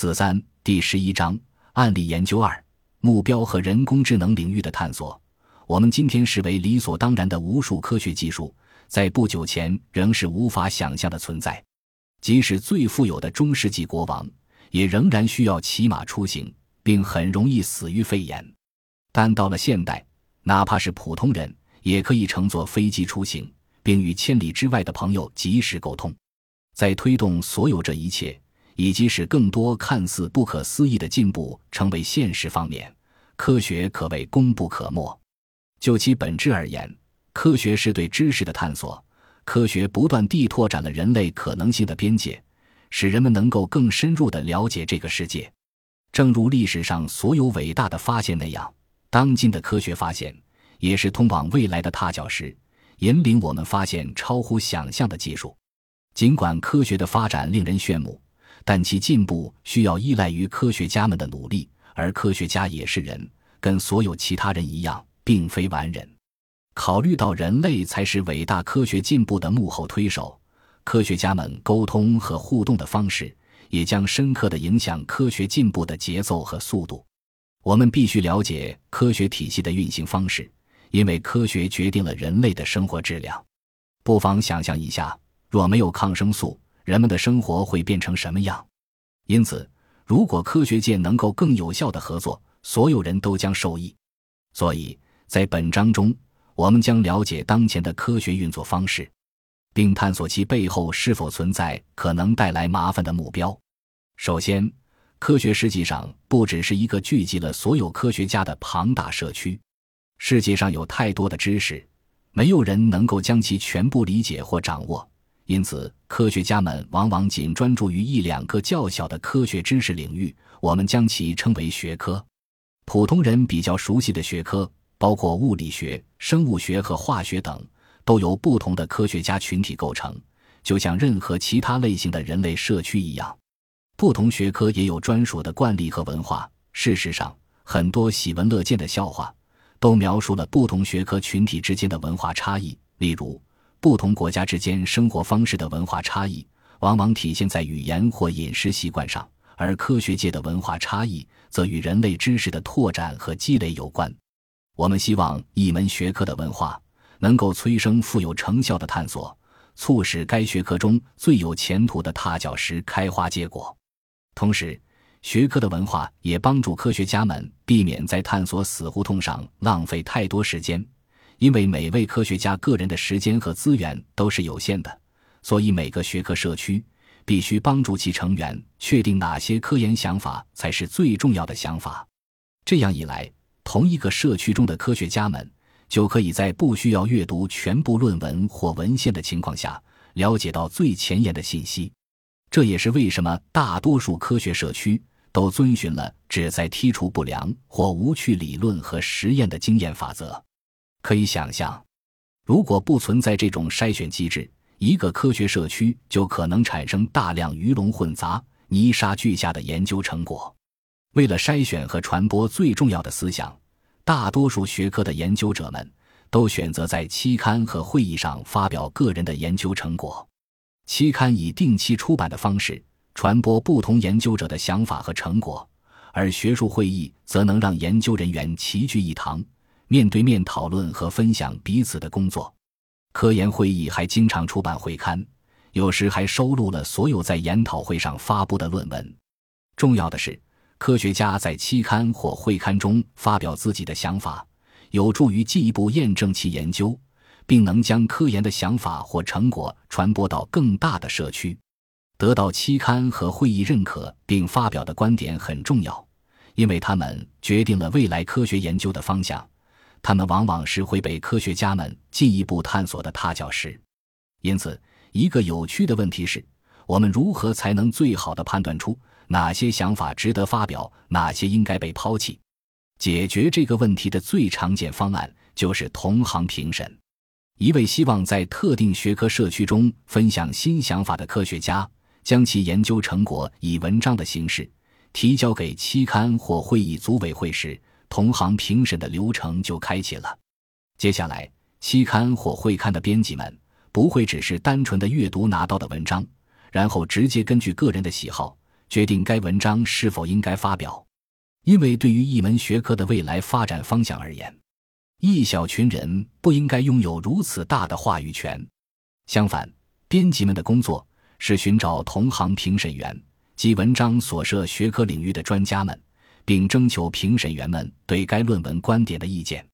子三第十一章案例研究二目标和人工智能领域的探索。我们今天视为理所当然的无数科学技术，在不久前仍是无法想象的存在。即使最富有的中世纪国王，也仍然需要骑马出行，并很容易死于肺炎。但到了现代，哪怕是普通人，也可以乘坐飞机出行，并与千里之外的朋友及时沟通。在推动所有这一切。以及使更多看似不可思议的进步成为现实方面，科学可谓功不可没。就其本质而言，科学是对知识的探索。科学不断地拓展了人类可能性的边界，使人们能够更深入地了解这个世界。正如历史上所有伟大的发现那样，当今的科学发现也是通往未来的踏脚石，引领我们发现超乎想象的技术。尽管科学的发展令人炫目。但其进步需要依赖于科学家们的努力，而科学家也是人，跟所有其他人一样，并非完人。考虑到人类才是伟大科学进步的幕后推手，科学家们沟通和互动的方式也将深刻的影响科学进步的节奏和速度。我们必须了解科学体系的运行方式，因为科学决定了人类的生活质量。不妨想象一下，若没有抗生素。人们的生活会变成什么样？因此，如果科学界能够更有效的合作，所有人都将受益。所以在本章中，我们将了解当前的科学运作方式，并探索其背后是否存在可能带来麻烦的目标。首先，科学实际上不只是一个聚集了所有科学家的庞大社区。世界上有太多的知识，没有人能够将其全部理解或掌握。因此，科学家们往往仅专注于一两个较小的科学知识领域，我们将其称为学科。普通人比较熟悉的学科，包括物理学、生物学和化学等，都由不同的科学家群体构成，就像任何其他类型的人类社区一样。不同学科也有专属的惯例和文化。事实上，很多喜闻乐见的笑话，都描述了不同学科群体之间的文化差异，例如。不同国家之间生活方式的文化差异，往往体现在语言或饮食习惯上；而科学界的文化差异，则与人类知识的拓展和积累有关。我们希望一门学科的文化能够催生富有成效的探索，促使该学科中最有前途的踏脚石开花结果。同时，学科的文化也帮助科学家们避免在探索死胡同上浪费太多时间。因为每位科学家个人的时间和资源都是有限的，所以每个学科社区必须帮助其成员确定哪些科研想法才是最重要的想法。这样一来，同一个社区中的科学家们就可以在不需要阅读全部论文或文献的情况下，了解到最前沿的信息。这也是为什么大多数科学社区都遵循了旨在剔除不良或无趣理论和实验的经验法则。可以想象，如果不存在这种筛选机制，一个科学社区就可能产生大量鱼龙混杂、泥沙俱下的研究成果。为了筛选和传播最重要的思想，大多数学科的研究者们都选择在期刊和会议上发表个人的研究成果。期刊以定期出版的方式传播不同研究者的想法和成果，而学术会议则能让研究人员齐聚一堂。面对面讨论和分享彼此的工作，科研会议还经常出版会刊，有时还收录了所有在研讨会上发布的论文。重要的是，科学家在期刊或会刊中发表自己的想法，有助于进一步验证其研究，并能将科研的想法或成果传播到更大的社区。得到期刊和会议认可并发表的观点很重要，因为他们决定了未来科学研究的方向。他们往往是会被科学家们进一步探索的踏脚石，因此，一个有趣的问题是：我们如何才能最好的判断出哪些想法值得发表，哪些应该被抛弃？解决这个问题的最常见方案就是同行评审。一位希望在特定学科社区中分享新想法的科学家，将其研究成果以文章的形式提交给期刊或会议组委会时。同行评审的流程就开启了。接下来，期刊或会刊的编辑们不会只是单纯的阅读拿到的文章，然后直接根据个人的喜好决定该文章是否应该发表。因为对于一门学科的未来发展方向而言，一小群人不应该拥有如此大的话语权。相反，编辑们的工作是寻找同行评审员及文章所涉学科领域的专家们，并征求评审员们对该论文观点的意见。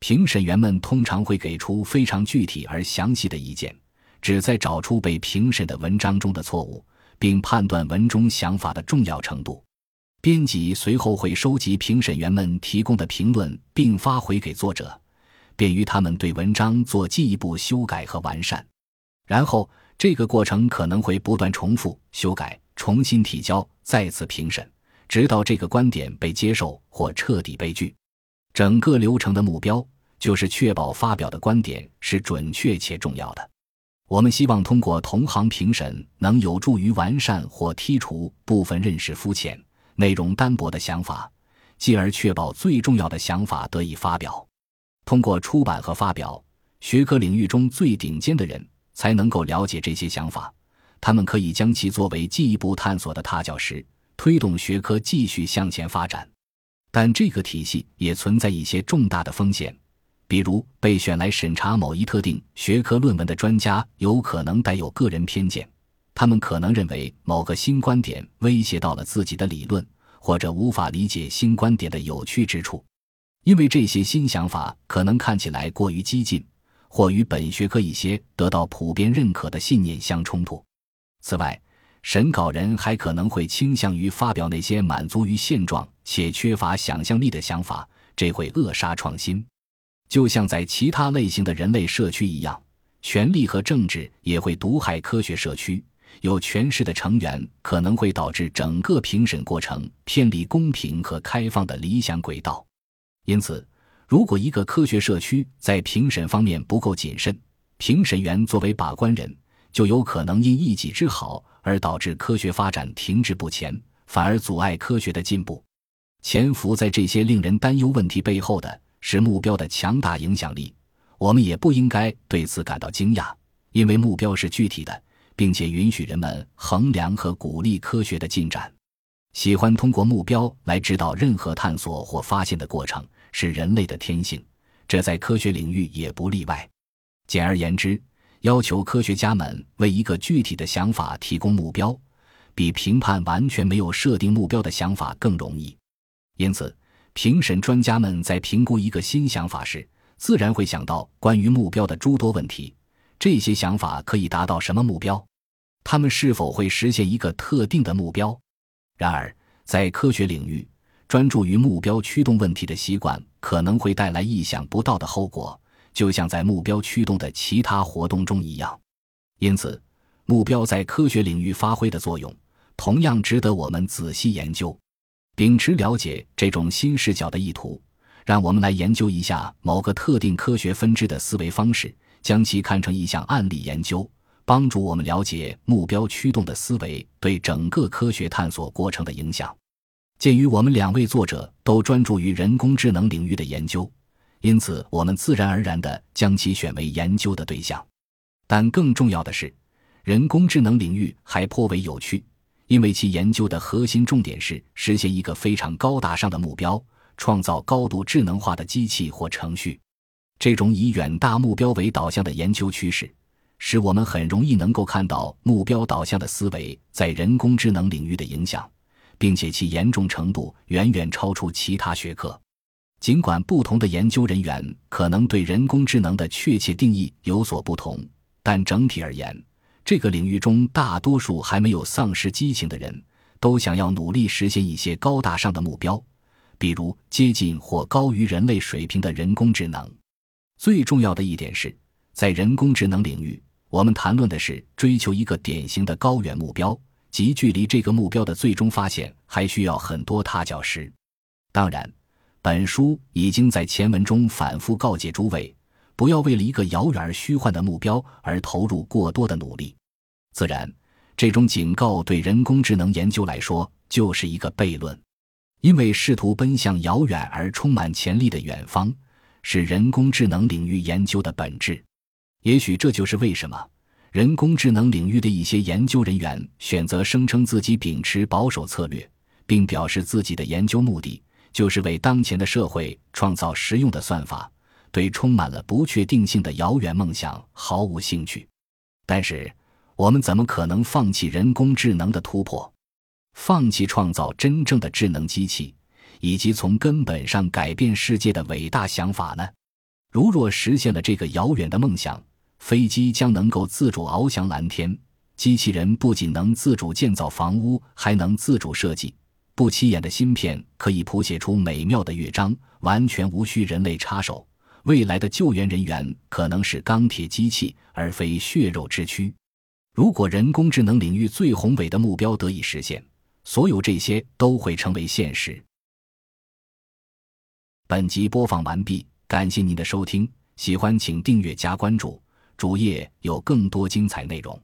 评审员们通常会给出非常具体而详细的意见，旨在找出被评审的文章中的错误，并判断文中想法的重要程度。编辑随后会收集评审员们提供的评论，并发回给作者，便于他们对文章做进一步修改和完善。然后，这个过程可能会不断重复、修改、重新提交、再次评审，直到这个观点被接受或彻底被拒。整个流程的目标就是确保发表的观点是准确且重要的。我们希望通过同行评审，能有助于完善或剔除部分认识肤浅。内容单薄的想法，进而确保最重要的想法得以发表。通过出版和发表，学科领域中最顶尖的人才能够了解这些想法，他们可以将其作为进一步探索的踏脚石，推动学科继续向前发展。但这个体系也存在一些重大的风险，比如被选来审查某一特定学科论文的专家有可能带有个人偏见。他们可能认为某个新观点威胁到了自己的理论，或者无法理解新观点的有趣之处，因为这些新想法可能看起来过于激进，或与本学科一些得到普遍认可的信念相冲突。此外，审稿人还可能会倾向于发表那些满足于现状且缺乏想象力的想法，这会扼杀创新。就像在其他类型的人类社区一样，权力和政治也会毒害科学社区。有权势的成员可能会导致整个评审过程偏离公平和开放的理想轨道，因此，如果一个科学社区在评审方面不够谨慎，评审员作为把关人，就有可能因一己之好而导致科学发展停滞不前，反而阻碍科学的进步。潜伏在这些令人担忧问题背后的是目标的强大影响力，我们也不应该对此感到惊讶，因为目标是具体的。并且允许人们衡量和鼓励科学的进展。喜欢通过目标来指导任何探索或发现的过程是人类的天性，这在科学领域也不例外。简而言之，要求科学家们为一个具体的想法提供目标，比评判完全没有设定目标的想法更容易。因此，评审专家们在评估一个新想法时，自然会想到关于目标的诸多问题。这些想法可以达到什么目标？他们是否会实现一个特定的目标？然而，在科学领域，专注于目标驱动问题的习惯可能会带来意想不到的后果，就像在目标驱动的其他活动中一样。因此，目标在科学领域发挥的作用同样值得我们仔细研究。秉持了解这种新视角的意图，让我们来研究一下某个特定科学分支的思维方式。将其看成一项案例研究，帮助我们了解目标驱动的思维对整个科学探索过程的影响。鉴于我们两位作者都专注于人工智能领域的研究，因此我们自然而然地将其选为研究的对象。但更重要的是，人工智能领域还颇为有趣，因为其研究的核心重点是实现一个非常高大上的目标：创造高度智能化的机器或程序。这种以远大目标为导向的研究趋势，使我们很容易能够看到目标导向的思维在人工智能领域的影响，并且其严重程度远远超出其他学科。尽管不同的研究人员可能对人工智能的确切定义有所不同，但整体而言，这个领域中大多数还没有丧失激情的人都想要努力实现一些高大上的目标，比如接近或高于人类水平的人工智能。最重要的一点是，在人工智能领域，我们谈论的是追求一个典型的高远目标，即距离这个目标的最终发现还需要很多踏脚石。当然，本书已经在前文中反复告诫诸位，不要为了一个遥远而虚幻的目标而投入过多的努力。自然，这种警告对人工智能研究来说就是一个悖论，因为试图奔向遥远而充满潜力的远方。是人工智能领域研究的本质，也许这就是为什么人工智能领域的一些研究人员选择声称自己秉持保守策略，并表示自己的研究目的就是为当前的社会创造实用的算法，对充满了不确定性的遥远梦想毫无兴趣。但是，我们怎么可能放弃人工智能的突破，放弃创造真正的智能机器，以及从根本上改变世界的伟大想法呢？如若实现了这个遥远的梦想，飞机将能够自主翱翔蓝天，机器人不仅能自主建造房屋，还能自主设计。不起眼的芯片可以谱写出美妙的乐章，完全无需人类插手。未来的救援人员可能是钢铁机器，而非血肉之躯。如果人工智能领域最宏伟的目标得以实现，所有这些都会成为现实。本集播放完毕，感谢您的收听，喜欢请订阅加关注。主页有更多精彩内容。